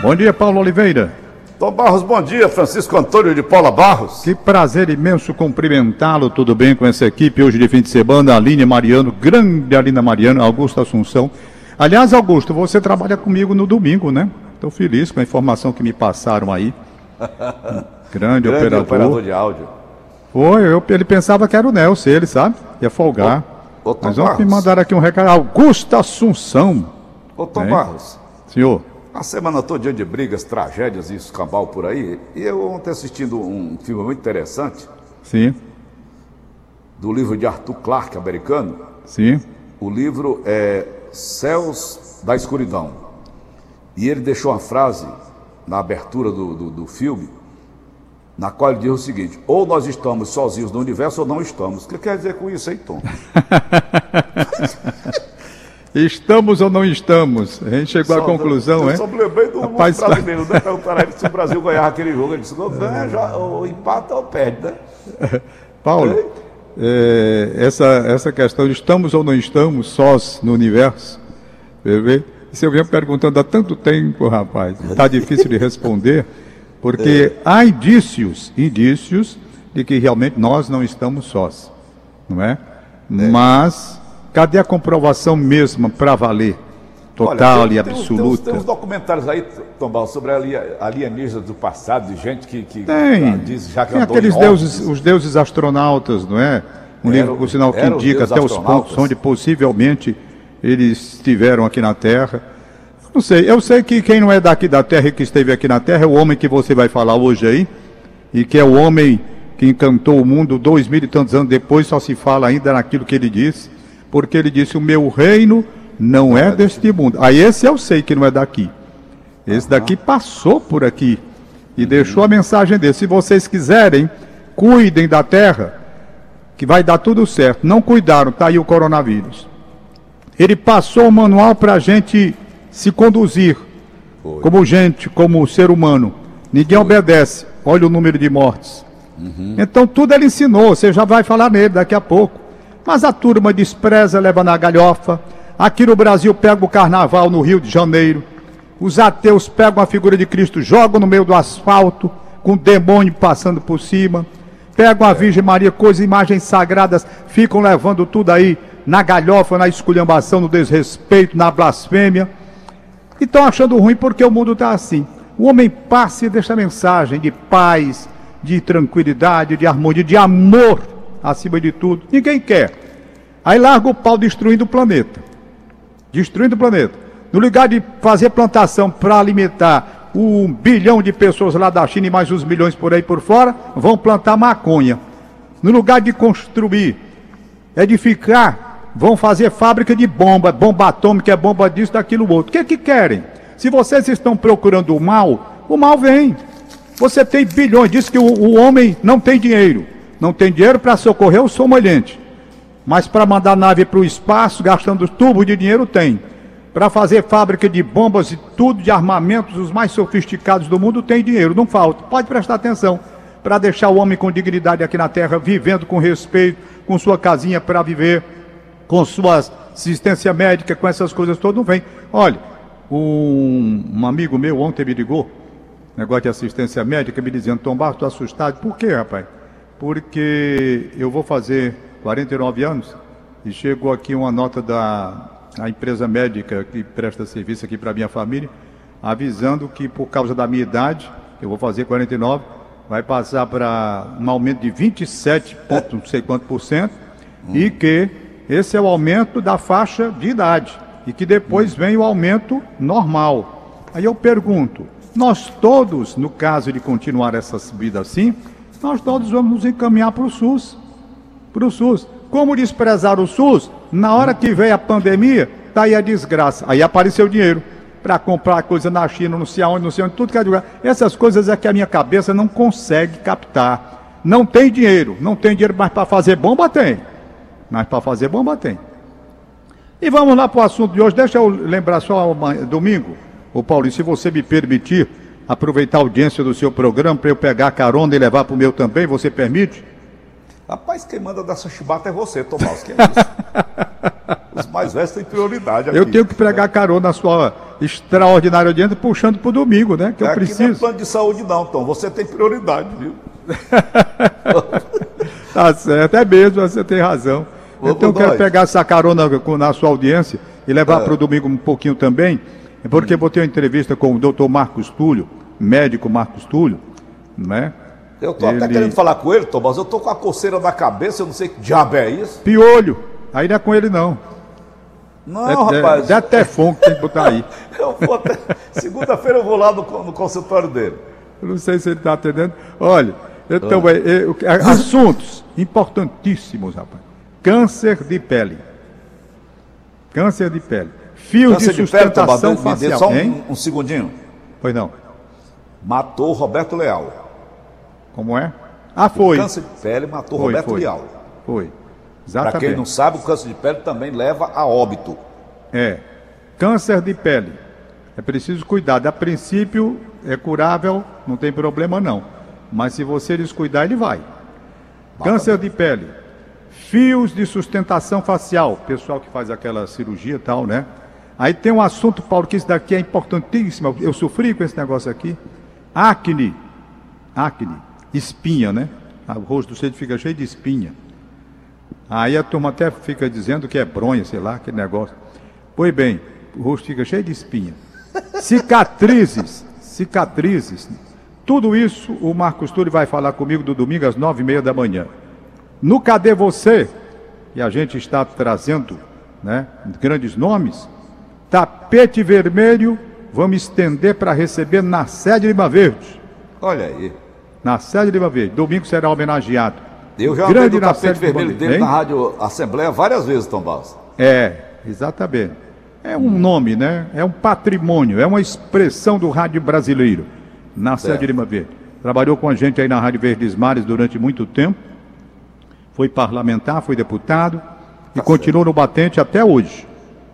Bom dia, Paulo Oliveira. Tom Barros, bom dia. Francisco Antônio de Paula Barros. Que prazer imenso cumprimentá-lo. Tudo bem com essa equipe hoje de fim de semana? Aline Mariano, grande Aline Mariano, Augusto Assunção. Aliás, Augusto, você trabalha comigo no domingo, né? Estou feliz com a informação que me passaram aí. grande, grande operador. operador de áudio. Foi, eu, ele pensava que era o Nelson, ele, sabe? Ia folgar. Ô, ô, Mas vamos me mandar aqui um recado. Augusto Assunção. Ô, Tom Barros. Senhor. A semana toda de brigas, tragédias e escambau por aí. E eu ontem assistindo um filme muito interessante. Sim. Do livro de Arthur Clarke, americano. Sim. O livro é Céus da Escuridão. E ele deixou uma frase na abertura do, do, do filme, na qual ele diz o seguinte: ou nós estamos sozinhos no universo ou não estamos. O que quer dizer com isso, hein, Tom? Estamos ou não estamos? A gente chegou só, à conclusão, eu é? Eu só lembrei do Rapaz, brasileiro, né? Perguntaram ele se o Brasil ganhava aquele jogo. Ele disse, ganha, já, ou empata ou perde, né? Paulo, é, essa, essa questão de estamos ou não estamos sós no universo, se eu venho perguntando há tanto tempo, rapaz, está difícil de responder, porque é. há indícios, indícios de que realmente nós não estamos sós, não é? é. Mas Cadê a comprovação mesma para valer? Total Olha, tem, e absoluta. Tem, tem, uns documentários aí, Tombal, sobre alienígenas do passado, de gente que, que tem. diz já que tem aqueles deuses, os deuses astronautas, não é? Um era, livro, por sinal, que indica até os pontos onde possivelmente eles estiveram aqui na Terra. Não sei, eu sei que quem não é daqui da Terra e que esteve aqui na Terra é o homem que você vai falar hoje aí, e que é o homem que encantou o mundo dois mil e tantos anos depois, só se fala ainda naquilo que ele disse porque ele disse: O meu reino não é deste mundo. Aí esse eu sei que não é daqui. Esse daqui passou por aqui e deixou a mensagem dele: se vocês quiserem, cuidem da terra, que vai dar tudo certo. Não cuidaram, está aí o coronavírus. Ele passou o manual para a gente se conduzir Foi. como gente, como ser humano. Ninguém Foi. obedece. Olha o número de mortes. Uhum. Então tudo ele ensinou. Você já vai falar nele daqui a pouco. Mas a turma despreza, leva na galhofa. Aqui no Brasil pega o carnaval no Rio de Janeiro. Os ateus pegam a figura de Cristo, jogam no meio do asfalto, com o demônio passando por cima. Pegam a Virgem Maria, coisas, imagens sagradas, ficam levando tudo aí na galhofa, na esculhambação, no desrespeito, na blasfêmia. E estão achando ruim porque o mundo está assim. O homem passa e deixa mensagem de paz, de tranquilidade, de harmonia, de amor acima de tudo. Ninguém quer. Aí larga o pau destruindo o planeta. Destruindo o planeta. No lugar de fazer plantação para alimentar um bilhão de pessoas lá da China e mais uns milhões por aí por fora, vão plantar maconha. No lugar de construir, edificar, vão fazer fábrica de bomba, bomba atômica, é bomba disso, daquilo outro. O que é que querem? Se vocês estão procurando o mal, o mal vem. Você tem bilhões, diz que o, o homem não tem dinheiro. Não tem dinheiro para socorrer o somalhente. Mas para mandar nave para o espaço, gastando tubo de dinheiro, tem. Para fazer fábrica de bombas e tudo, de armamentos, os mais sofisticados do mundo, tem dinheiro, não falta. Pode prestar atenção. Para deixar o homem com dignidade aqui na terra, vivendo com respeito, com sua casinha para viver, com sua assistência médica, com essas coisas todas, não vem. Olha, um, um amigo meu ontem me ligou, negócio de assistência médica, me dizendo, Tom Barros, estou assustado. Por quê, rapaz? Porque eu vou fazer 49 anos e chegou aqui uma nota da a empresa médica que presta serviço aqui para minha família, avisando que por causa da minha idade, eu vou fazer 49, vai passar para um aumento de 27 ponto, não sei quanto por cento, hum. e que esse é o aumento da faixa de idade e que depois hum. vem o aumento normal. Aí eu pergunto, nós todos, no caso de continuar essa subida assim, nós todos vamos nos encaminhar para o SUS. Para o SUS. Como desprezar o SUS? Na hora que veio a pandemia, tá aí a desgraça. Aí apareceu o dinheiro para comprar coisa na China, não sei aonde, não sei onde, tudo que é lugar. Essas coisas é que a minha cabeça não consegue captar. Não tem dinheiro, não tem dinheiro, mas para fazer bomba tem. Mas para fazer bomba tem. E vamos lá para o assunto de hoje. Deixa eu lembrar só domingo, o Paulo, se você me permitir, aproveitar a audiência do seu programa para eu pegar a carona e levar para o meu também, você permite? Rapaz, quem manda dessa chibata é você, Tomás, que é isso? Os mais velhos têm prioridade aqui. Eu tenho que pregar carona na sua, extraordinária audiência, puxando para o domingo, né? Que é, eu preciso. Não é plano de saúde, não, Tom. Você tem prioridade, viu? tá certo, é mesmo, você tem razão. Então, eu quero pegar essa carona na sua audiência e levar é. para o domingo um pouquinho também, porque hum. vou ter uma entrevista com o doutor Marcos Túlio, médico Marcos Túlio, né? Eu tô ele... até querendo falar com ele, Tomás, eu tô com a coceira na cabeça, eu não sei que diabo é isso. Piolho. Aí não é com ele, não. Não, é, rapaz. É, é Tefon que tem que botar aí. até... Segunda-feira eu vou lá no, no, consultório dele. Eu não sei se ele está atendendo. Olha, então, ah. é, é, assuntos importantíssimos, rapaz. Câncer de pele. Câncer de pele. Fios Câncer de sustentação de pele, facial. Só um, um segundinho. Pois não. Matou Roberto Leal. Como é? Ah, foi. O câncer de pele matou foi, Roberto foi. Leal. Foi. Exatamente. Para quem não sabe, o câncer de pele também leva a óbito. É. Câncer de pele. É preciso cuidar. A princípio é curável, não tem problema não. Mas se você descuidar, ele vai. Câncer de pele. Fios de sustentação facial. Pessoal que faz aquela cirurgia e tal, né? Aí tem um assunto, Paulo, que isso daqui é importantíssimo. Eu sofri com esse negócio aqui. Acne. Acne. Espinha, né? O rosto do você fica cheio de espinha. Aí a turma até fica dizendo que é bronha, sei lá, aquele negócio. Pois bem, o rosto fica cheio de espinha. Cicatrizes, cicatrizes. Tudo isso o Marcos Túlio vai falar comigo do domingo às nove e meia da manhã. No Cadê Você? Que a gente está trazendo, né? Grandes nomes. Tapete vermelho, vamos estender para receber na sede de Lima Verde. Olha aí. Na sede de Lima Verde. Domingo será homenageado. Eu já Grande o tapete vermelho dele hein? na Rádio Assembleia várias vezes, Tom Barros. É, exatamente. É um nome, né? É um patrimônio, é uma expressão do rádio brasileiro. Na sede de Lima Verde. Trabalhou com a gente aí na Rádio Verdes Mares durante muito tempo. Foi parlamentar, foi deputado e tá continuou no batente até hoje.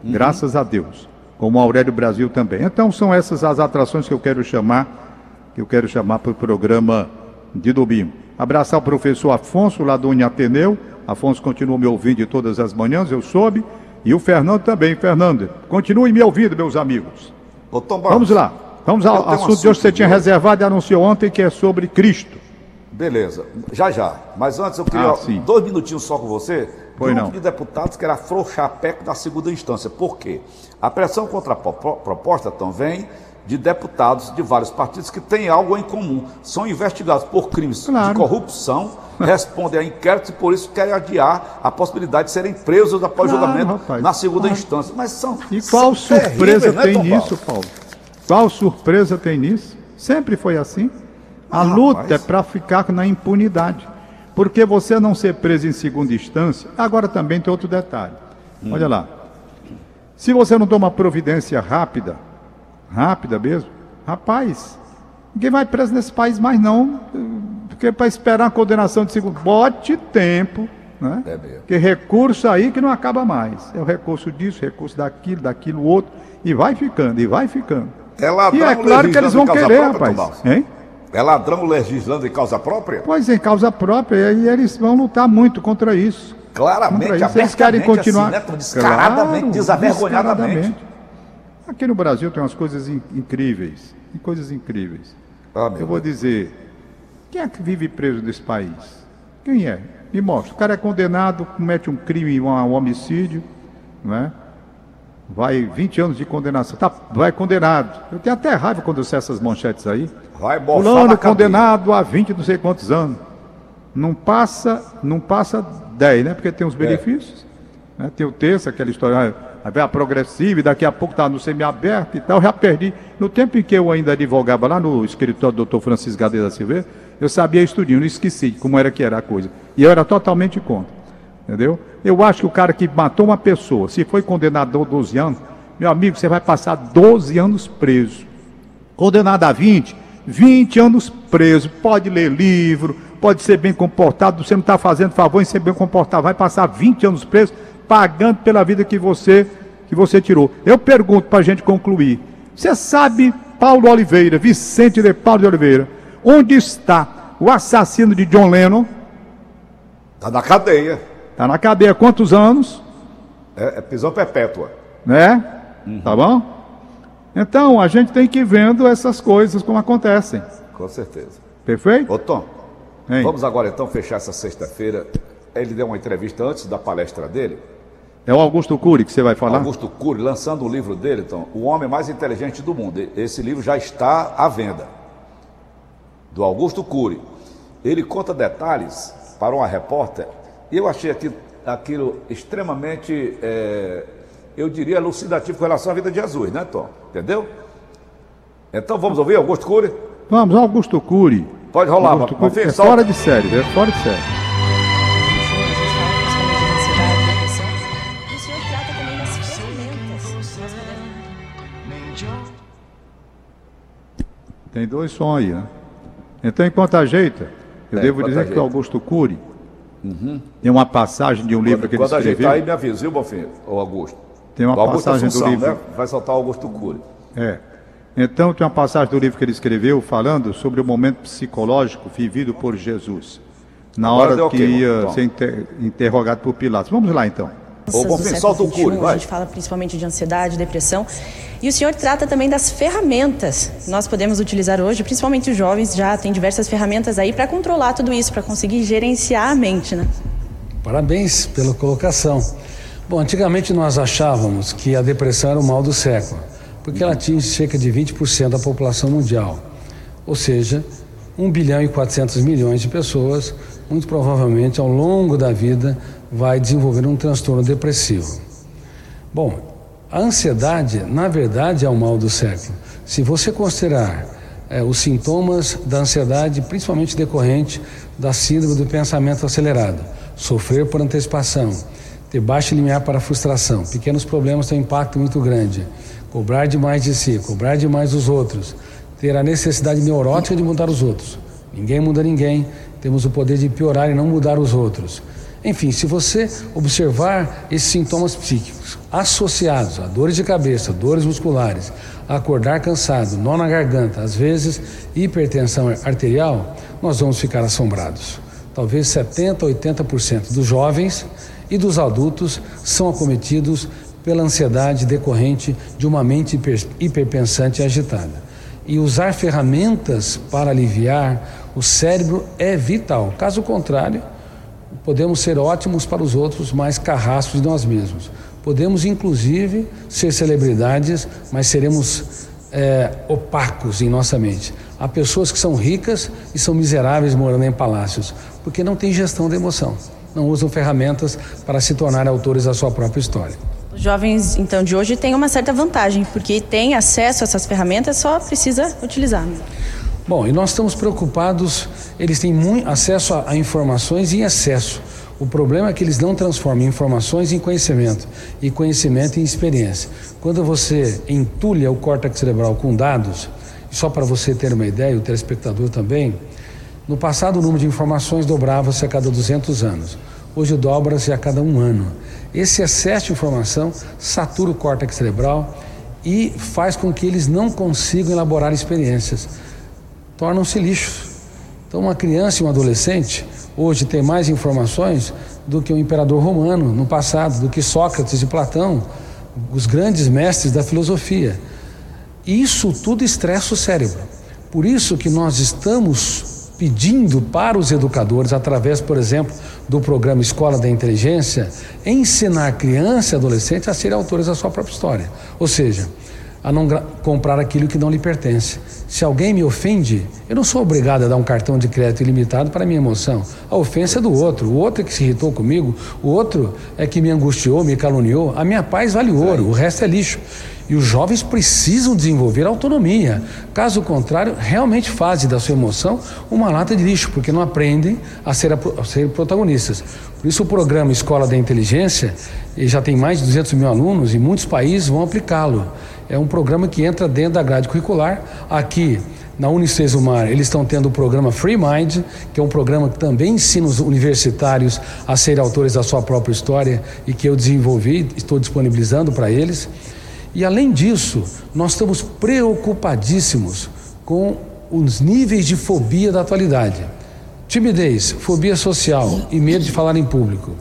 Uhum. Graças a Deus. Como o Aurélio Brasil também. Então são essas as atrações que eu quero chamar, que eu quero chamar para o programa de domingo. Abraçar o professor Afonso, lá do Ateneu. Afonso continua me ouvindo de todas as manhãs, eu soube. E o Fernando também. Fernando, continue me ouvindo, meus amigos. Vamos lá. Vamos ao assunto, assunto de hoje que você tinha reservado e anunciou ontem, que é sobre Cristo. Beleza, já já. Mas antes eu queria ah, dois minutinhos só com você. Foi grupo não. de deputados que era afrouxar da segunda instância. Por quê? A pressão contra a proposta também de deputados de vários partidos que têm algo em comum. São investigados por crimes claro. de corrupção, respondem a inquéritos e por isso querem adiar a possibilidade de serem presos após claro, julgamento rapaz, na segunda claro. instância. Mas são. E qual são surpresa né, tem nisso, Paulo? Qual surpresa tem nisso? Sempre foi assim. A ah, luta rapaz. é para ficar na impunidade. Porque você não ser preso em segunda instância, agora também tem outro detalhe. Hum. Olha lá. Se você não toma providência rápida, rápida mesmo, rapaz, ninguém vai preso nesse país mais não, porque para esperar a condenação de segundo, bote tempo, né? É. Porque recurso aí que não acaba mais. É o recurso disso, recurso daquilo, daquilo outro, e vai ficando, e vai ficando. É e é claro que eles vão querer, rapaz. Hein? É ladrão legislando em causa própria? Pois em causa própria, e eles vão lutar muito contra isso. Claramente, contra isso. Eles querem continuar. Assim, né? Descaradamente, claro, desavergonhadamente. Descaradamente. Aqui no Brasil tem umas coisas in incríveis. Coisas incríveis. Ah, Eu vou Deus. dizer, quem é que vive preso nesse país? Quem é? Me mostra. O cara é condenado, comete um crime, um homicídio, não é? Vai 20 anos de condenação. Tá, vai condenado. Eu tenho até raiva quando eu sei essas manchetes aí. Vai Fulano condenado a 20 não sei quantos anos. Não passa, não passa 10, né? Porque tem os é. benefícios. É. Né? Tem o texto, aquela história Aí a progressiva, e daqui a pouco está no semiaberto e tal. Eu já perdi. No tempo em que eu ainda advogava lá no escritório do Dr. Francisco Gadeira Silveira, eu sabia estudinho, não esqueci como era que era a coisa. E eu era totalmente contra. Entendeu? Eu acho que o cara que matou uma pessoa, se foi condenado a 12 anos, meu amigo, você vai passar 12 anos preso. Condenado a 20, 20 anos preso. Pode ler livro, pode ser bem comportado, você não está fazendo favor em ser bem comportado, vai passar 20 anos preso pagando pela vida que você que você tirou. Eu pergunto para a gente concluir. Você sabe, Paulo Oliveira, Vicente de Paulo de Oliveira, onde está o assassino de John Lennon? Está na cadeia. Está na cadeia quantos anos? É, é prisão perpétua. Né? Uhum. Tá bom? Então, a gente tem que ir vendo essas coisas como acontecem. Com certeza. Perfeito? Ô, Tom, hein? vamos agora então fechar essa sexta-feira. Ele deu uma entrevista antes da palestra dele. É o Augusto Cury que você vai falar? Augusto Cury, lançando o livro dele, então, O Homem Mais Inteligente do Mundo. Esse livro já está à venda. Do Augusto Cury. Ele conta detalhes para uma repórter. E eu achei aquilo, aquilo extremamente, é, eu diria, elucidativo com relação à vida de Jesus, né, Tom? Entendeu? Então vamos ouvir Augusto Cury? Vamos, Augusto Cury. Pode rolar, Augusto Cury. É fora de série, é fora de série. Tem dois sons aí, né? Então, enquanto ajeita, eu é, devo dizer ajeita. que o Augusto Cury uhum. tem uma passagem de um livro quando, que ele quando escreveu. Quando ajeitar aí, me avisa, viu, Bonfim, o Augusto? Tem uma passagem Assunção, do livro. Né? Vai soltar o Augusto Cury. É. Então, tem uma passagem do livro que ele escreveu falando sobre o momento psicológico vivido por Jesus, na Agora hora que okay, ia então. ser inter interrogado por Pilatos. Vamos lá, então. Ô, Bonfim, solta o Cury, vai. A gente fala principalmente de ansiedade, depressão. E o senhor trata também das ferramentas que nós podemos utilizar hoje, principalmente os jovens já têm diversas ferramentas aí para controlar tudo isso, para conseguir gerenciar a mente, né? Parabéns pela colocação. Bom, antigamente nós achávamos que a depressão era o mal do século, porque ela atinge cerca de 20% da população mundial. Ou seja, 1 bilhão e 400 milhões de pessoas, muito provavelmente ao longo da vida, vai desenvolver um transtorno depressivo. Bom, a ansiedade, na verdade, é o mal do século. Se você considerar é, os sintomas da ansiedade, principalmente decorrente da síndrome do pensamento acelerado, sofrer por antecipação, ter baixo limiar para frustração, pequenos problemas têm um impacto muito grande, cobrar demais de si, cobrar demais dos outros, ter a necessidade neurótica de mudar os outros. Ninguém muda ninguém, temos o poder de piorar e não mudar os outros. Enfim, se você observar esses sintomas psíquicos associados a dores de cabeça, dores musculares, acordar cansado, nó na garganta, às vezes hipertensão arterial, nós vamos ficar assombrados. Talvez 70, 80% dos jovens e dos adultos são acometidos pela ansiedade decorrente de uma mente hiperpensante e agitada. E usar ferramentas para aliviar o cérebro é vital. Caso contrário, podemos ser ótimos para os outros, mas carrascos de nós mesmos. Podemos, inclusive, ser celebridades, mas seremos é, opacos em nossa mente. Há pessoas que são ricas e são miseráveis morando em palácios, porque não têm gestão da emoção, não usam ferramentas para se tornar autores da sua própria história. Os jovens, então, de hoje têm uma certa vantagem, porque têm acesso a essas ferramentas, só precisa utilizar. Bom, e nós estamos preocupados, eles têm muito acesso a, a, informações em excesso. O problema é que eles não transformam informações em conhecimento e conhecimento em experiência. Quando você entulha o córtex cerebral com dados, só para você ter uma ideia, o telespectador também, no passado o número de informações dobrava-se a cada 200 anos. Hoje dobra-se a cada um ano. Esse excesso de informação satura o córtex cerebral e faz com que eles não consigam elaborar experiências tornam-se lixos. Então, uma criança e um adolescente hoje tem mais informações do que o imperador romano no passado, do que Sócrates e Platão, os grandes mestres da filosofia. Isso tudo estressa o cérebro. Por isso que nós estamos pedindo para os educadores, através, por exemplo, do programa Escola da Inteligência, ensinar criança e adolescente a serem autores da sua própria história. Ou seja, a não comprar aquilo que não lhe pertence. Se alguém me ofende, eu não sou obrigado a dar um cartão de crédito ilimitado para minha emoção. A ofensa é do outro. O outro é que se irritou comigo, o outro é que me angustiou, me caluniou. A minha paz vale ouro, o resto é lixo. E os jovens precisam desenvolver autonomia. Caso contrário, realmente fazem da sua emoção uma lata de lixo, porque não aprendem a ser, a, a ser protagonistas. Por isso, o programa Escola da Inteligência já tem mais de 200 mil alunos e muitos países vão aplicá-lo é um programa que entra dentro da grade curricular. Aqui na Unicesumar, eles estão tendo o programa Free Mind, que é um programa que também ensina os universitários a serem autores da sua própria história e que eu desenvolvi, estou disponibilizando para eles. E além disso, nós estamos preocupadíssimos com os níveis de fobia da atualidade. Timidez, fobia social e medo de falar em público.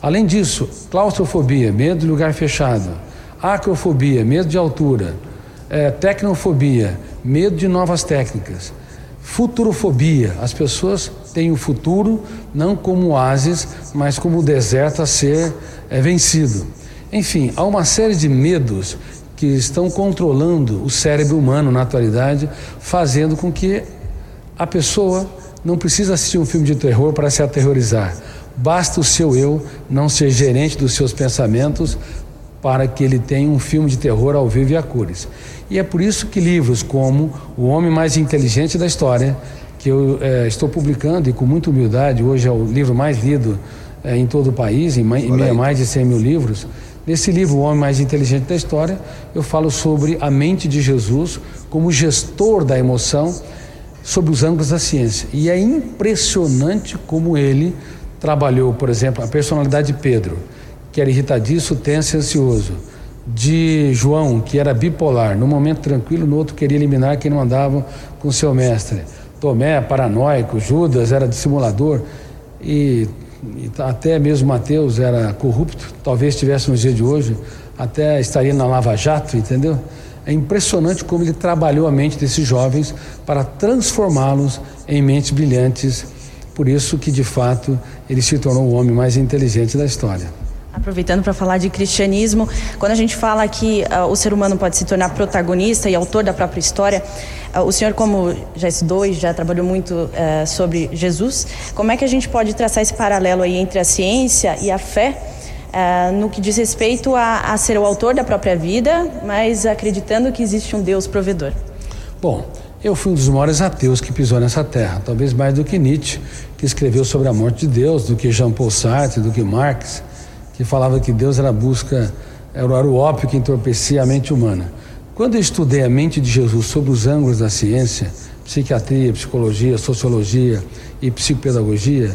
Além disso, claustrofobia, medo de lugar fechado acrofobia, medo de altura, É, tecnofobia, medo de novas técnicas. Futurofobia, as pessoas têm o futuro não como oásis, mas como deserto a ser é, vencido. Enfim, há uma série de medos que estão controlando o cérebro humano na atualidade, fazendo com que a pessoa não precisa assistir um filme de terror para se aterrorizar. Basta o seu eu não ser gerente dos seus pensamentos para que ele tenha um filme de terror ao vivo e a cores. E é por isso que livros como O Homem Mais Inteligente da História, que eu é, estou publicando e com muita humildade, hoje é o livro mais lido é, em todo o país, em, em mais de 100 mil livros. Nesse livro, O Homem Mais Inteligente da História, eu falo sobre a mente de Jesus como gestor da emoção sob os ângulos da ciência. E é impressionante como ele trabalhou, por exemplo, a personalidade de Pedro, que era irritadiço, tenso e ansioso. De João, que era bipolar, no momento tranquilo, no outro queria eliminar quem não andava com seu mestre. Tomé, paranoico, Judas era dissimulador e, e até mesmo Mateus era corrupto, talvez estivesse nos dias de hoje, até estaria na Lava Jato, entendeu? É impressionante como ele trabalhou a mente desses jovens para transformá-los em mentes brilhantes. Por isso que, de fato, ele se tornou o homem mais inteligente da história. Aproveitando para falar de cristianismo, quando a gente fala que uh, o ser humano pode se tornar protagonista e autor da própria história, uh, o senhor, como já estudou e já trabalhou muito uh, sobre Jesus, como é que a gente pode traçar esse paralelo aí entre a ciência e a fé no que diz respeito a, a ser o autor da própria vida, mas acreditando que existe um Deus provedor? Bom, eu fui um dos maiores ateus que pisou nessa terra, talvez mais do que Nietzsche, que escreveu sobre a morte de Deus, do que Jean Paul Sartre, do que Marx, que falava que Deus era a busca, era o ópio que entorpecia a mente humana. Quando eu estudei a mente de Jesus sob os ângulos da ciência, psiquiatria, psicologia, sociologia e psicopedagogia,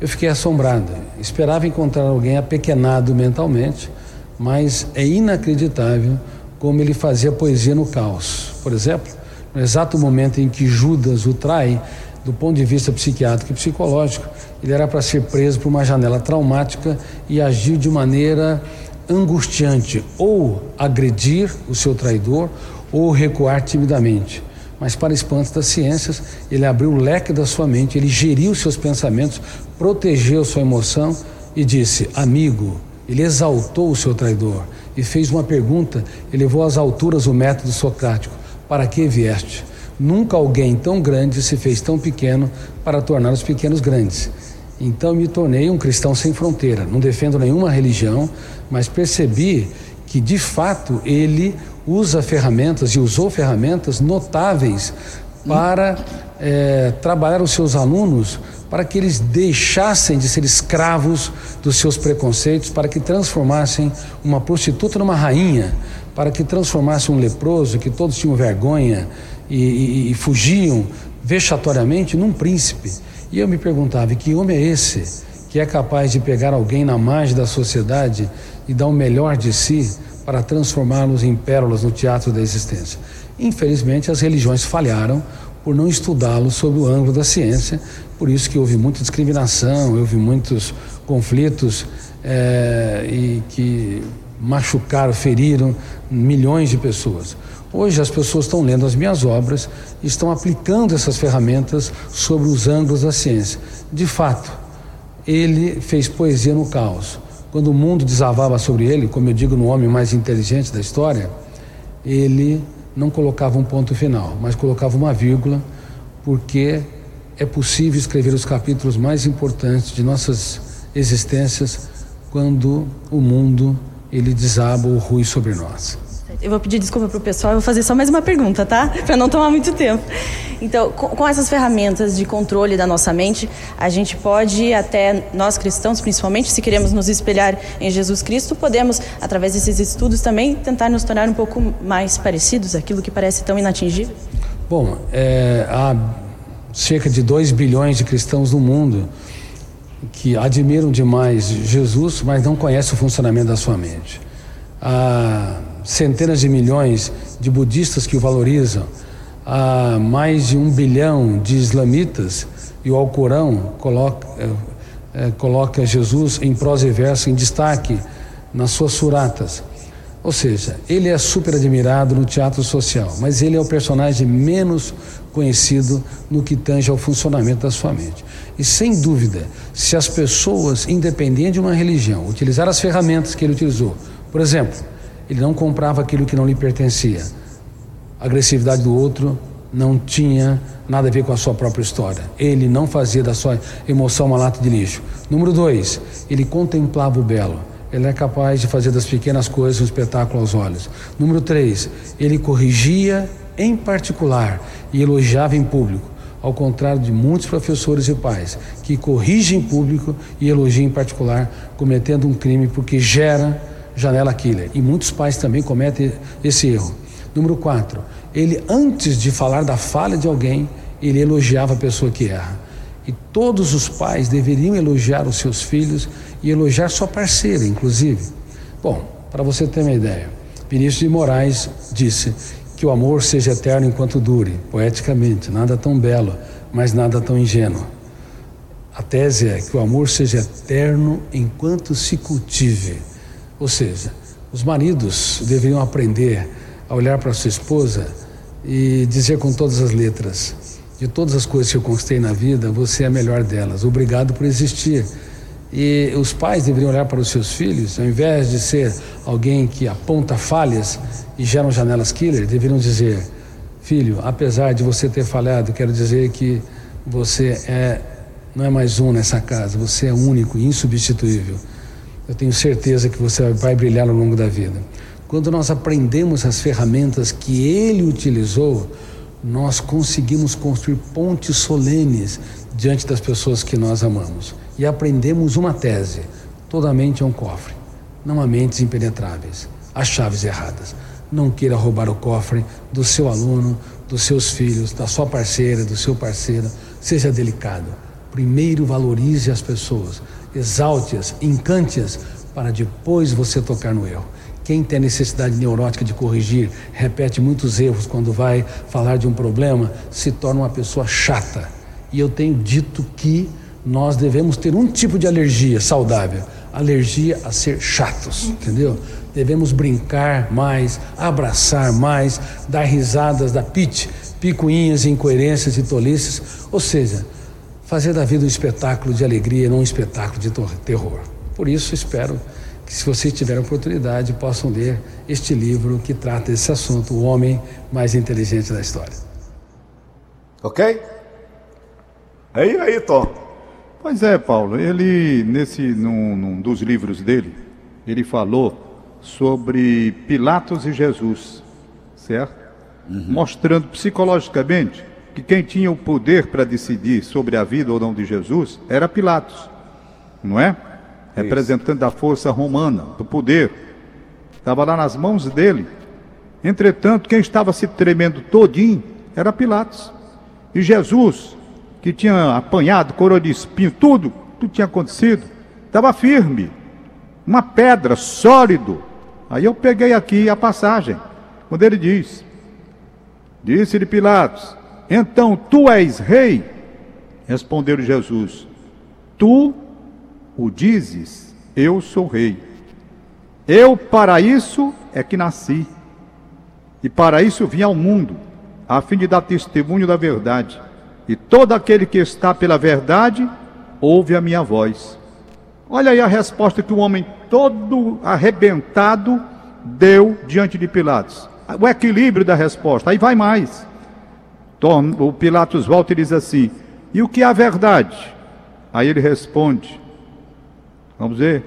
eu fiquei assombrado. Esperava encontrar alguém apequenado mentalmente, mas é inacreditável como ele fazia poesia no caos. Por exemplo, no exato momento em que Judas o trai, do ponto de vista psiquiátrico e psicológico, ele era para ser preso por uma janela traumática e agiu de maneira angustiante, ou agredir o seu traidor, ou recuar timidamente. Mas, para espanto das ciências, ele abriu o leque da sua mente, ele geriu seus pensamentos, protegeu sua emoção e disse: Amigo, ele exaltou o seu traidor e fez uma pergunta, elevou às alturas o método socrático para que vieste? Nunca alguém tão grande se fez tão pequeno para tornar os pequenos grandes. Então me tornei um cristão sem fronteira. Não defendo nenhuma religião, mas percebi que de fato ele usa ferramentas e usou ferramentas notáveis para é, trabalhar os seus alunos para que eles deixassem de ser escravos dos seus preconceitos, para que transformassem uma prostituta numa rainha, para que transformasse um leproso, que todos tinham vergonha e, e, e fugiam vexatoriamente, num príncipe. E eu me perguntava: que homem é esse que é capaz de pegar alguém na margem da sociedade e dar o melhor de si para transformá-los em pérolas no teatro da existência? Infelizmente, as religiões falharam por não estudá-lo sob o ângulo da ciência, por isso que houve muita discriminação, houve muitos conflitos é, e que machucaram, feriram milhões de pessoas. Hoje as pessoas estão lendo as minhas obras e estão aplicando essas ferramentas sobre os ângulos da ciência. De fato, ele fez poesia no caos. Quando o mundo desavava sobre ele, como eu digo no homem mais inteligente da história, ele não colocava um ponto final, mas colocava uma vírgula, porque é possível escrever os capítulos mais importantes de nossas existências quando o mundo ele desaba o ruim sobre nós. Eu vou pedir desculpa para o pessoal, eu vou fazer só mais uma pergunta, tá? Para não tomar muito tempo. Então, com, essas ferramentas de controle da nossa mente, a gente pode, até nós cristãos, principalmente, se queremos nos espelhar em Jesus Cristo, podemos, através desses estudos também, tentar nos tornar um pouco mais parecidos, aquilo que parece tão inatingível? Bom, é, há cerca de 2 bilhões de cristãos no mundo que admiram demais Jesus, mas não conhecem o funcionamento da sua mente. Há centenas de milhões de budistas que o valorizam, há mais de um bilhão de islamitas e o Alcorão coloca, é, é, coloca Jesus em prosa e verso em destaque nas suas suratas. Ou seja, ele é super admirado no teatro social, mas ele é o personagem menos conhecido no que tange ao funcionamento da sua mente. E sem dúvida, se as pessoas, independente de uma religião, utilizar as ferramentas que ele utilizou, por exemplo, ele não comprava aquilo que não lhe pertencia. A agressividade do outro não tinha nada a ver com a sua própria história. Ele não fazia da sua emoção uma lata de lixo. Número dois, ele contemplava o belo. Ele é capaz de fazer das pequenas coisas um espetáculo aos olhos. Número três, ele corrigia em particular e elogiava em público, ao contrário de muitos professores e pais que corrigem em público e elogiam em particular, cometendo um crime porque gera janela killer. E muitos pais também cometem esse erro. Número quatro, ele antes de falar da falha de alguém, ele elogiava a pessoa que erra. E todos os pais deveriam elogiar os seus filhos e elogiar sua parceira, inclusive. Bom, para você ter uma ideia, Vinícius de Moraes disse que o amor seja eterno enquanto dure, poeticamente, nada tão belo, mas nada tão ingênuo. A tese é que o amor seja eterno enquanto se cultive. Ou seja, os maridos deveriam aprender a olhar para sua esposa e dizer com todas as letras: de todas as coisas que eu conquistei na vida, você é a melhor delas. Obrigado por existir. E os pais deveriam olhar para os seus filhos, ao invés de ser alguém que aponta falhas e geram janelas killer, deveriam dizer: Filho, apesar de você ter falhado, quero dizer que você é não é mais um nessa casa, você é único, insubstituível. Eu tenho certeza que você vai brilhar ao longo da vida. Quando nós aprendemos as ferramentas que ele utilizou, nós conseguimos construir pontes solenes diante das pessoas que nós amamos. E aprendemos uma tese: toda mente é um cofre, não há mentes impenetráveis, há chaves erradas. Não queira roubar o cofre do seu aluno, dos seus filhos, da sua parceira, do seu parceiro. Seja delicado. Primeiro valorize as pessoas, exalte-as, encante-as, para depois você tocar no erro. Quem tem necessidade neurótica de corrigir, repete muitos erros quando vai falar de um problema, se torna uma pessoa chata. E eu tenho dito que nós devemos ter um tipo de alergia saudável alergia a ser chatos, entendeu? Devemos brincar mais, abraçar mais, dar risadas da pit, picuinhas, incoerências e tolices, ou seja, fazer da vida um espetáculo de alegria, não um espetáculo de terror. Por isso, espero que, se vocês tiverem oportunidade, possam ler este livro que trata desse assunto, O Homem Mais Inteligente da História. Ok? Aí, aí, Tom. Pois é, Paulo. Ele, nesse, num, num dos livros dele, ele falou sobre Pilatos e Jesus, certo? Uhum. Mostrando psicologicamente que quem tinha o poder para decidir sobre a vida ou não de Jesus era Pilatos, não é? Representante da força romana, do poder. Estava lá nas mãos dele. Entretanto, quem estava se tremendo todinho era Pilatos. E Jesus, que tinha apanhado coroa de espinho, tudo, tudo tinha acontecido, estava firme. Uma pedra, sólido. Aí eu peguei aqui a passagem, quando ele diz: Disse-lhe Pilatos: então tu és rei? Respondeu Jesus: Tu o dizes, eu sou rei. Eu para isso é que nasci, e para isso vim ao mundo, a fim de dar testemunho da verdade. E todo aquele que está pela verdade, ouve a minha voz. Olha aí a resposta que o homem todo arrebentado deu diante de Pilatos. O equilíbrio da resposta. Aí vai mais o Pilatos volta e diz assim: E o que é a verdade? Aí ele responde: Vamos ver.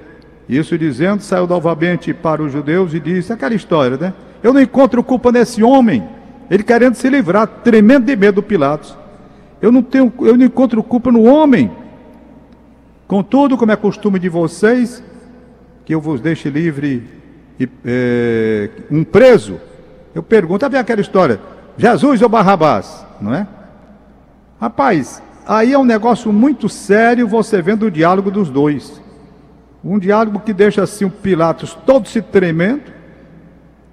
Isso dizendo, saiu novamente para os judeus e disse: aquela história, né? Eu não encontro culpa nesse homem. Ele querendo se livrar, tremendo de medo do Pilatos. Eu não tenho, eu não encontro culpa no homem. Contudo, como é costume de vocês, que eu vos deixe livre e, é, um preso. Eu pergunto, vê aquela história: Jesus ou Barrabás? não é? Rapaz, aí é um negócio muito sério você vendo o diálogo dos dois. Um diálogo que deixa assim o Pilatos todo se tremendo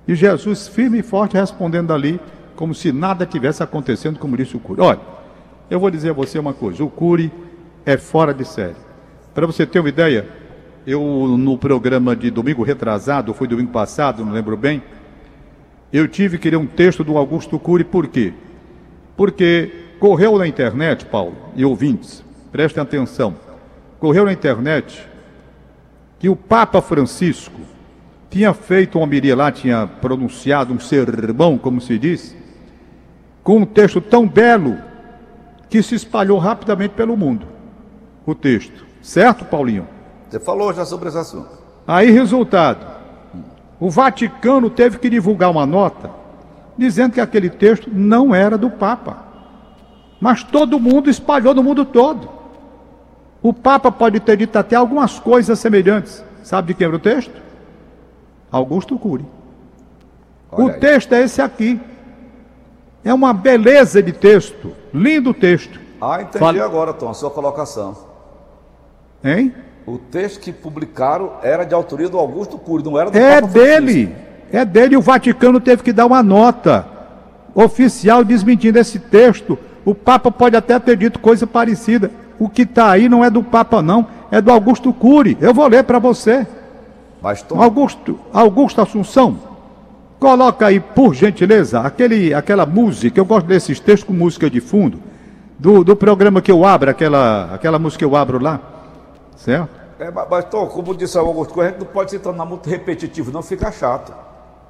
e Jesus firme e forte respondendo ali, como se nada tivesse acontecendo, como disse o Cury. Olha, eu vou dizer a você uma coisa: o Cury é fora de série. Para você ter uma ideia, eu no programa de domingo retrasado, foi domingo passado, não lembro bem, eu tive que ler um texto do Augusto Cury, por quê? Porque correu na internet, Paulo, e ouvintes, prestem atenção, correu na internet que o Papa Francisco tinha feito uma homilia lá, tinha pronunciado um sermão, como se diz, com um texto tão belo que se espalhou rapidamente pelo mundo. O texto. Certo, Paulinho? Você falou já sobre esse assunto. Aí, resultado: o Vaticano teve que divulgar uma nota dizendo que aquele texto não era do Papa. Mas todo mundo espalhou no mundo todo. O Papa pode ter dito até algumas coisas semelhantes. Sabe de quem era o texto? Augusto Cury. Olha o aí. texto é esse aqui. É uma beleza de texto. Lindo texto. Ah, entendi Fala... agora, Tom, a sua colocação. Hein? O texto que publicaram era de autoria do Augusto Cury, não era do É Papa dele. Francisco. É dele. O Vaticano teve que dar uma nota oficial desmentindo esse texto. O Papa pode até ter dito coisa parecida. O que está aí não é do Papa, não. É do Augusto Cury. Eu vou ler para você. Mas, Tom... Augusto, Augusto Assunção, coloca aí, por gentileza, aquele, aquela música. Eu gosto desses textos com música de fundo. Do, do programa que eu abro, aquela, aquela música que eu abro lá. Certo? É, mas, Tom, como disse o Augusto Correto, não pode se tornar muito repetitivo, não fica chato.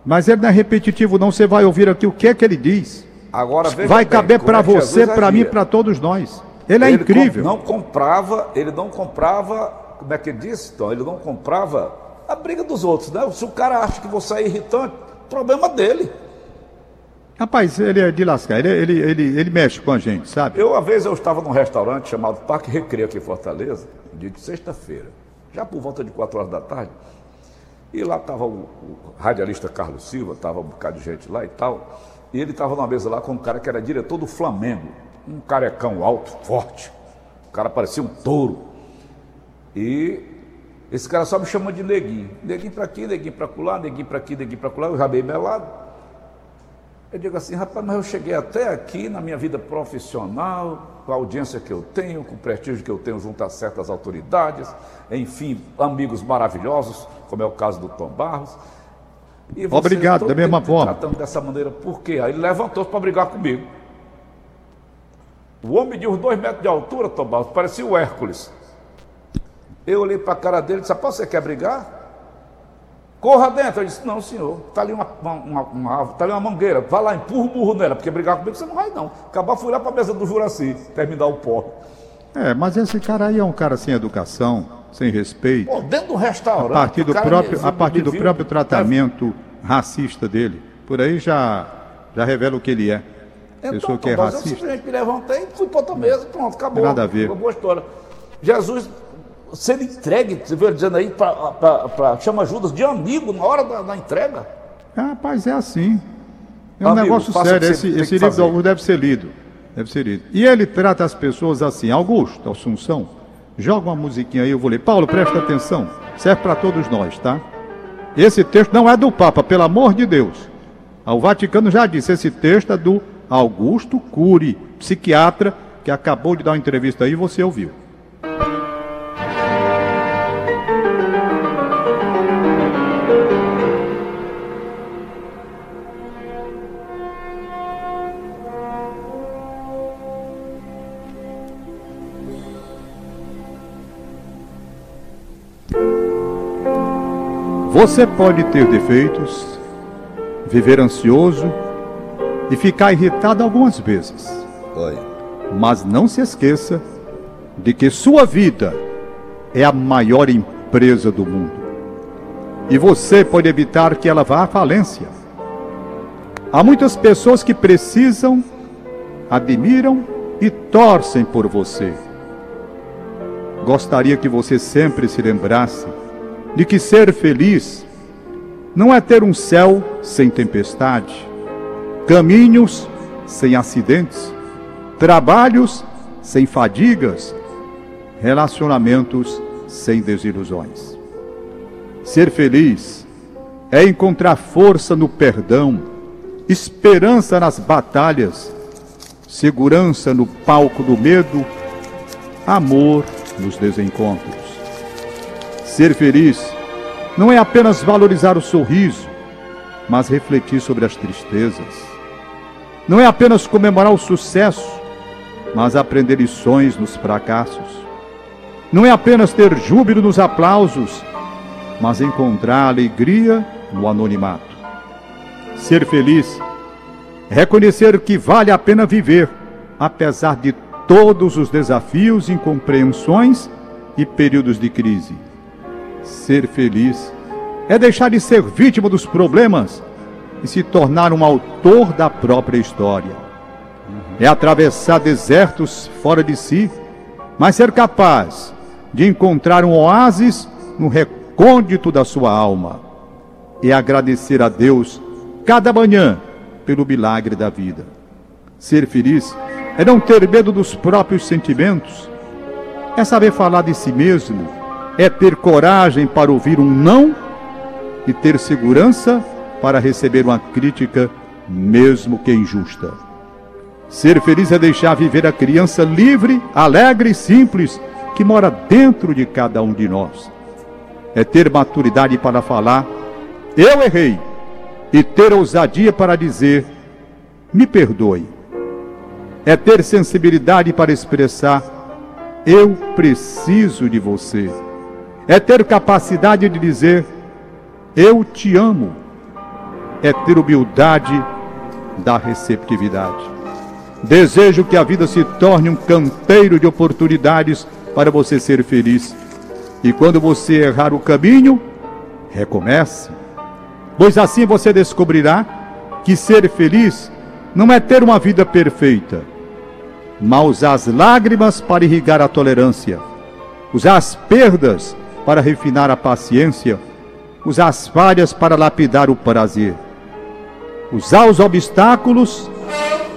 Mas ele não é repetitivo, não. Você vai ouvir aqui o que é que ele diz. Agora Vai caber para é você, para mim, para todos nós. Ele é ele incrível. não comprava, ele não comprava, como é que ele disse, Tom? Ele não comprava a briga dos outros, né? Se o cara acha que você é irritante, problema dele. Rapaz, ele é de lascar, ele, ele, ele, ele mexe com a gente, sabe? Eu, uma vez, eu estava num restaurante chamado Parque Recreio aqui em Fortaleza, dia de sexta-feira, já por volta de 4 horas da tarde, e lá estava o, o, radialista Carlos Silva, estava um bocado de gente lá e tal, e ele estava numa mesa lá com um cara que era diretor do Flamengo, um carecão alto, forte, o cara parecia um touro, e esse cara só me chama de neguinho, neguinho para aqui, neguinho para colar, neguinho para aqui, neguinho para colar, eu já bem melado, eu digo assim, rapaz, mas eu cheguei até aqui na minha vida profissional, com a audiência que eu tenho, com o prestígio que eu tenho junto a certas autoridades, enfim, amigos maravilhosos, como é o caso do Tom Barros. E Obrigado, da mesma forma. Tratando dessa maneira, por quê? Aí ele levantou para brigar comigo. O homem de uns dois metros de altura, Tom Barros, parecia o Hércules. Eu olhei para a cara dele e disse, rapaz, você quer brigar? Corra dentro. Eu disse, não, senhor, está ali uma, uma, uma, tá ali uma mangueira, vá lá, empurra o burro nela, porque brigar comigo você não vai não. Acabar fui lá para a mesa do Juraci, terminar o pó. É, mas esse cara aí é um cara sem educação, sem respeito. Pô, dentro do restaurante. A partir do próprio, me, a partir do viu, próprio tratamento é... racista dele. Por aí já, já revela o que ele é. Então, Pessoa que é racista. Eu simplesmente me levantei e fui para outra mesa, pronto, acabou. Nada a ver. Boa história. Jesus ser entregue, você viu dizendo aí, para chama Judas de amigo na hora da, da entrega. É, rapaz, é assim. É um amigo, negócio sério. Esse, esse livro do Augusto deve ser lido. Deve ser lido. E ele trata as pessoas assim. Augusto, Assunção, joga uma musiquinha aí, eu vou ler. Paulo, presta atenção. Serve para todos nós, tá? Esse texto não é do Papa, pelo amor de Deus. O Vaticano já disse, esse texto é do Augusto Cury, psiquiatra, que acabou de dar uma entrevista aí você ouviu. Você pode ter defeitos, viver ansioso e ficar irritado algumas vezes. Oi. Mas não se esqueça de que sua vida é a maior empresa do mundo. E você pode evitar que ela vá à falência. Há muitas pessoas que precisam, admiram e torcem por você. Gostaria que você sempre se lembrasse de que ser feliz não é ter um céu sem tempestade, caminhos sem acidentes, trabalhos sem fadigas, relacionamentos sem desilusões. Ser feliz é encontrar força no perdão, esperança nas batalhas, segurança no palco do medo, amor nos desencontros. Ser feliz não é apenas valorizar o sorriso, mas refletir sobre as tristezas. Não é apenas comemorar o sucesso, mas aprender lições nos fracassos. Não é apenas ter júbilo nos aplausos, mas encontrar alegria no anonimato. Ser feliz é reconhecer que vale a pena viver, apesar de todos os desafios, incompreensões e períodos de crise. Ser feliz é deixar de ser vítima dos problemas e se tornar um autor da própria história. É atravessar desertos fora de si, mas ser capaz de encontrar um oásis no recôndito da sua alma. É agradecer a Deus cada manhã pelo milagre da vida. Ser feliz é não ter medo dos próprios sentimentos, é saber falar de si mesmo, é ter coragem para ouvir um não e ter segurança para receber uma crítica, mesmo que injusta. Ser feliz é deixar viver a criança livre, alegre e simples que mora dentro de cada um de nós. É ter maturidade para falar, eu errei, e ter ousadia para dizer, me perdoe. É ter sensibilidade para expressar, eu preciso de você. É ter capacidade de dizer, eu te amo. É ter humildade da receptividade. Desejo que a vida se torne um canteiro de oportunidades para você ser feliz. E quando você errar o caminho, recomece. Pois assim você descobrirá que ser feliz não é ter uma vida perfeita, mas usar as lágrimas para irrigar a tolerância, usar as perdas para refinar a paciência, usar as falhas para lapidar o prazer, usar os obstáculos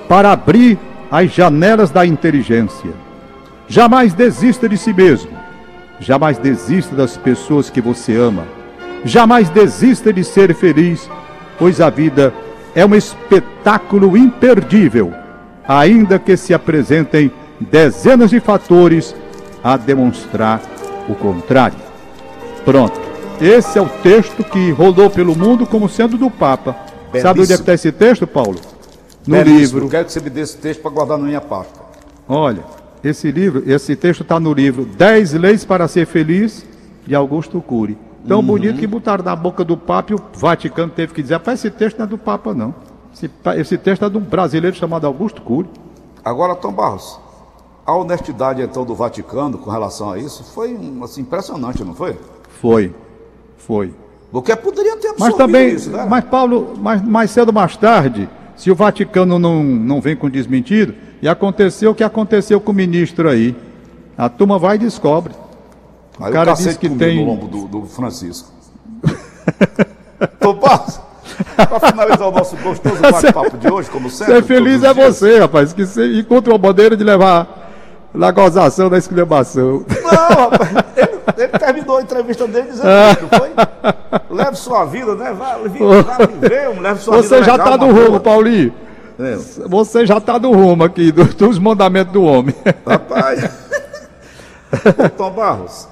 para abrir as janelas da inteligência. Jamais desista de si mesmo, jamais desista das pessoas que você ama, jamais desista de ser feliz, pois a vida é um espetáculo imperdível, ainda que se apresentem dezenas de fatores a demonstrar o contrário. Pronto. Esse é o texto que rodou pelo mundo como sendo do Papa. Belíssimo. Sabe onde é que está esse texto, Paulo? No Belíssimo. livro. Eu quero que você me dê esse texto para guardar na minha pasta. Olha, esse livro, esse texto está no livro Dez Leis para Ser Feliz, de Augusto Cury. Tão uhum. bonito que botaram na boca do Papa e o Vaticano teve que dizer, rapaz, esse texto não é do Papa, não. Esse, esse texto é de um brasileiro chamado Augusto Cury. Agora, Tom Barros, a honestidade então do Vaticano com relação a isso foi assim, impressionante, não foi? Foi, foi. Porque poderia ter Mas também, isso, né? mas Paulo, mais, mais cedo ou mais tarde, se o Vaticano não, não vem com desmentido, e aconteceu o que aconteceu com o ministro aí. A turma vai e descobre. O aí cara o disse que tem. No lombo do, do Francisco. Tomás, para finalizar o nosso gostoso bate-papo de hoje, como sempre. Ser feliz é você, rapaz, que você encontra uma bandeira de levar na gozação da exclamação. Não, rapaz, ele, ele, terminou a entrevista dele dizendo que foi. Leve sua vida, né? Vai, vai viver, leve sua você vida. Você já está no rumo, Paulinho. É. Você já está no rumo aqui do, dos mandamentos do homem. Rapaz. Tom Barros,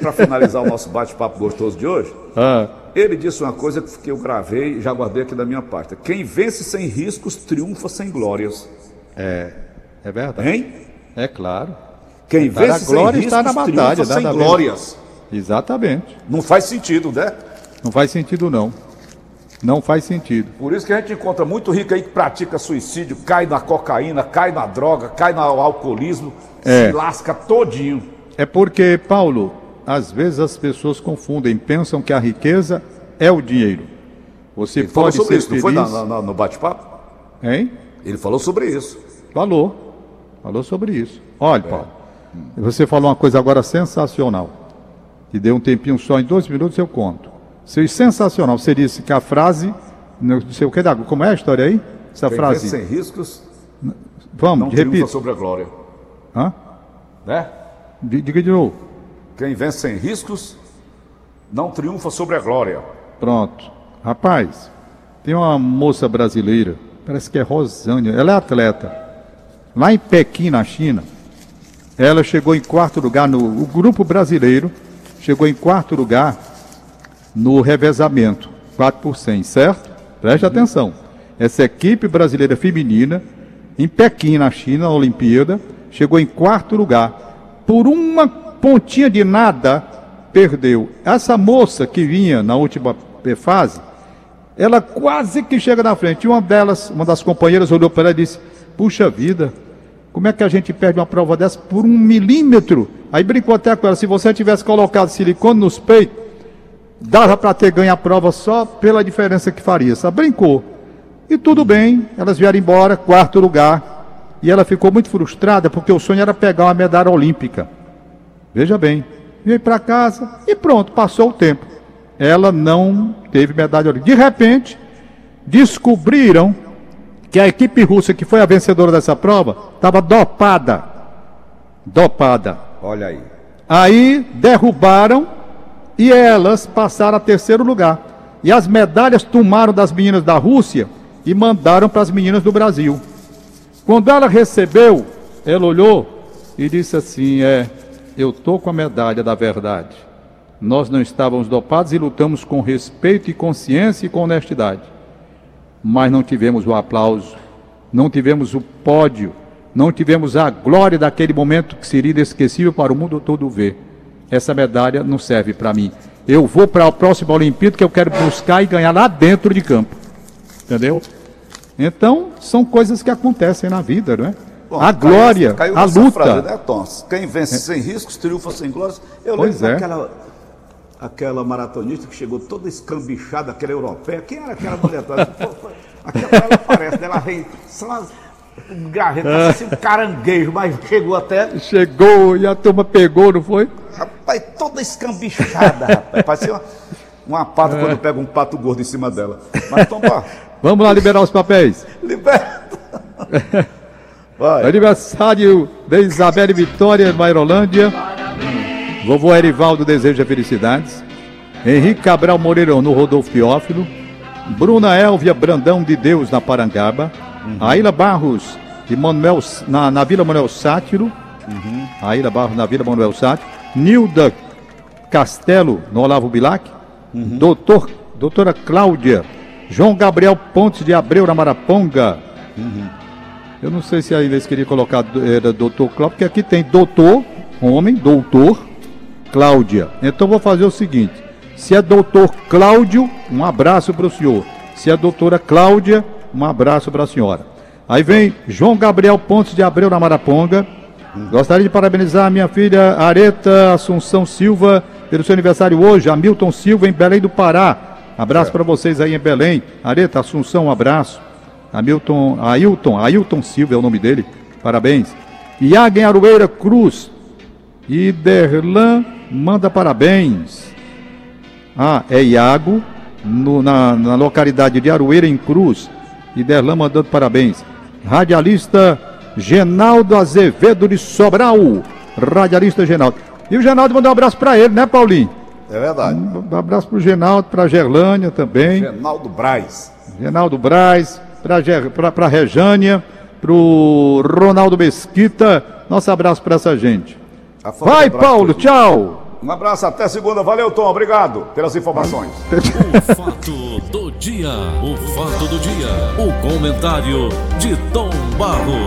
para finalizar o nosso bate-papo gostoso de hoje, ah. ele disse uma coisa que eu gravei e já guardei aqui da minha pasta. Quem vence sem riscos triunfa sem glórias. É, é verdade. Hein? É claro. Quem vence sem riscos está na batalha, sem glórias. Exatamente. Não faz sentido, né? Não faz sentido não. Não faz sentido. Por isso que a gente encontra muito rico aí que pratica suicídio, cai na cocaína, cai na droga, cai no alcoolismo, é. se lasca todinho. É porque, Paulo, às vezes as pessoas confundem, pensam que a riqueza é o dinheiro. Você Ele pode falou sobre isso, feliz... não foi na, na, no bate-papo? Hein? Ele falou sobre isso. Falou. Falou sobre isso. Olha, é. Paulo, você falou uma coisa agora sensacional. Te deu um tempinho só, em dois minutos eu conto. Seu sensacional. Você disse que a frase, não sei o que, como é a história aí? Essa Quem frase. sem riscos. Vamos, não repita. sobre a glória. Hã? Né? Diga de novo. Quem vence sem riscos não triunfa sobre a glória. Pronto. Rapaz, tem uma moça brasileira, parece que é Rosânia, ela é atleta. Lá em Pequim, na China, ela chegou em quarto lugar no grupo brasileiro chegou em quarto lugar no revezamento, 4 por 100, certo? Preste atenção. Essa equipe brasileira feminina, em Pequim, na China, na Olimpíada, chegou em quarto lugar. Por uma pontinha de nada, perdeu. Essa moça que vinha na última fase, ela quase que chega na frente. Uma delas, uma das companheiras, olhou para ela e disse: Puxa vida, como é que a gente perde uma prova dessa por um milímetro? Aí brincou até com ela: se você tivesse colocado silicone nos peitos, dava para ter ganho a prova só pela diferença que faria. Sabe? Brincou. E tudo bem, elas vieram embora, quarto lugar. E ela ficou muito frustrada porque o sonho era pegar uma medalha olímpica. Veja bem, veio para casa e pronto, passou o tempo. Ela não teve medalha olímpica. De repente, descobriram que a equipe russa que foi a vencedora dessa prova estava dopada. Dopada. Olha aí. Aí derrubaram e elas passaram a terceiro lugar. E as medalhas tomaram das meninas da Rússia e mandaram para as meninas do Brasil. Quando ela recebeu, ela olhou e disse assim: É, eu estou com a medalha da verdade. Nós não estávamos dopados e lutamos com respeito e consciência e com honestidade mas não tivemos o aplauso, não tivemos o pódio, não tivemos a glória daquele momento que seria inesquecível para o mundo todo ver. Essa medalha não serve para mim. Eu vou para a próxima Olimpíada que eu quero buscar e ganhar lá dentro de campo. Entendeu? Então, são coisas que acontecem na vida, não é? Bom, a glória, caiu, caiu a luta. Frase, né? Quem vence sem riscos, triunfa sem glórias. Eu pois lembro é. daquela aquela maratonista que chegou toda escambichada, aquela europeia. Quem era aquela mulher? aquela ela aparece, né? ela vem só garreta, assim, um caranguejo, mas chegou até. Chegou e a turma pegou, não foi? Rapaz, toda escambichada, rapaz. Parecia uma, uma pata é. quando pega um pato gordo em cima dela. Mas toma. Vamos lá liberar os papéis. Liberta. Vai. Aniversário de Isabelle Vitória, Mairolândia. Vovô Erivaldo deseja felicidades. Henrique Cabral Moreira no Rodolfo Teófilo. Bruna Elvia Brandão de Deus na Parangaba. Uhum. Aila Barros de Manuel, na, na Vila Manuel Sátiro. Uhum. Aila Barros na Vila Manuel Sátiro. Nilda Castelo no Olavo Bilac. Uhum. Doutor, doutora Cláudia. João Gabriel Pontes de Abreu na Maraponga. Uhum. Eu não sei se ainda eles queriam colocar era doutor Cláudio, porque aqui tem doutor, homem, doutor, Cláudia. Então vou fazer o seguinte: se é doutor Cláudio, um abraço para o senhor. Se é doutora Cláudia, um abraço para a senhora. Aí vem João Gabriel Pontes de Abreu na Maraponga. Gostaria de parabenizar a minha filha Areta Assunção Silva pelo seu aniversário hoje, Hamilton Silva em Belém do Pará. Abraço é. para vocês aí em Belém. Areta Assunção, um abraço. Hamilton, Ailton, Ailton Silva é o nome dele. Parabéns. Iagen Arueira Cruz e Derlan manda parabéns. Ah, é Iago, no, na, na, localidade de Aroeira, em Cruz. E Derlan mandando parabéns. Radialista Genaldo Azevedo de Sobral. Radialista Genaldo. E o Genaldo mandou um abraço para ele, né, Paulinho? É verdade. Um abraço para o Genaldo, para a Gerlânia também. Genaldo Braz. Genaldo Braz, para a Rejânia, para o Ronaldo Mesquita. Nosso abraço para essa gente. Vai, Paulo, tchau. Um abraço, até segunda. Valeu, Tom. Obrigado pelas informações. o fato do dia. O fato do dia. O comentário de Tom Barros.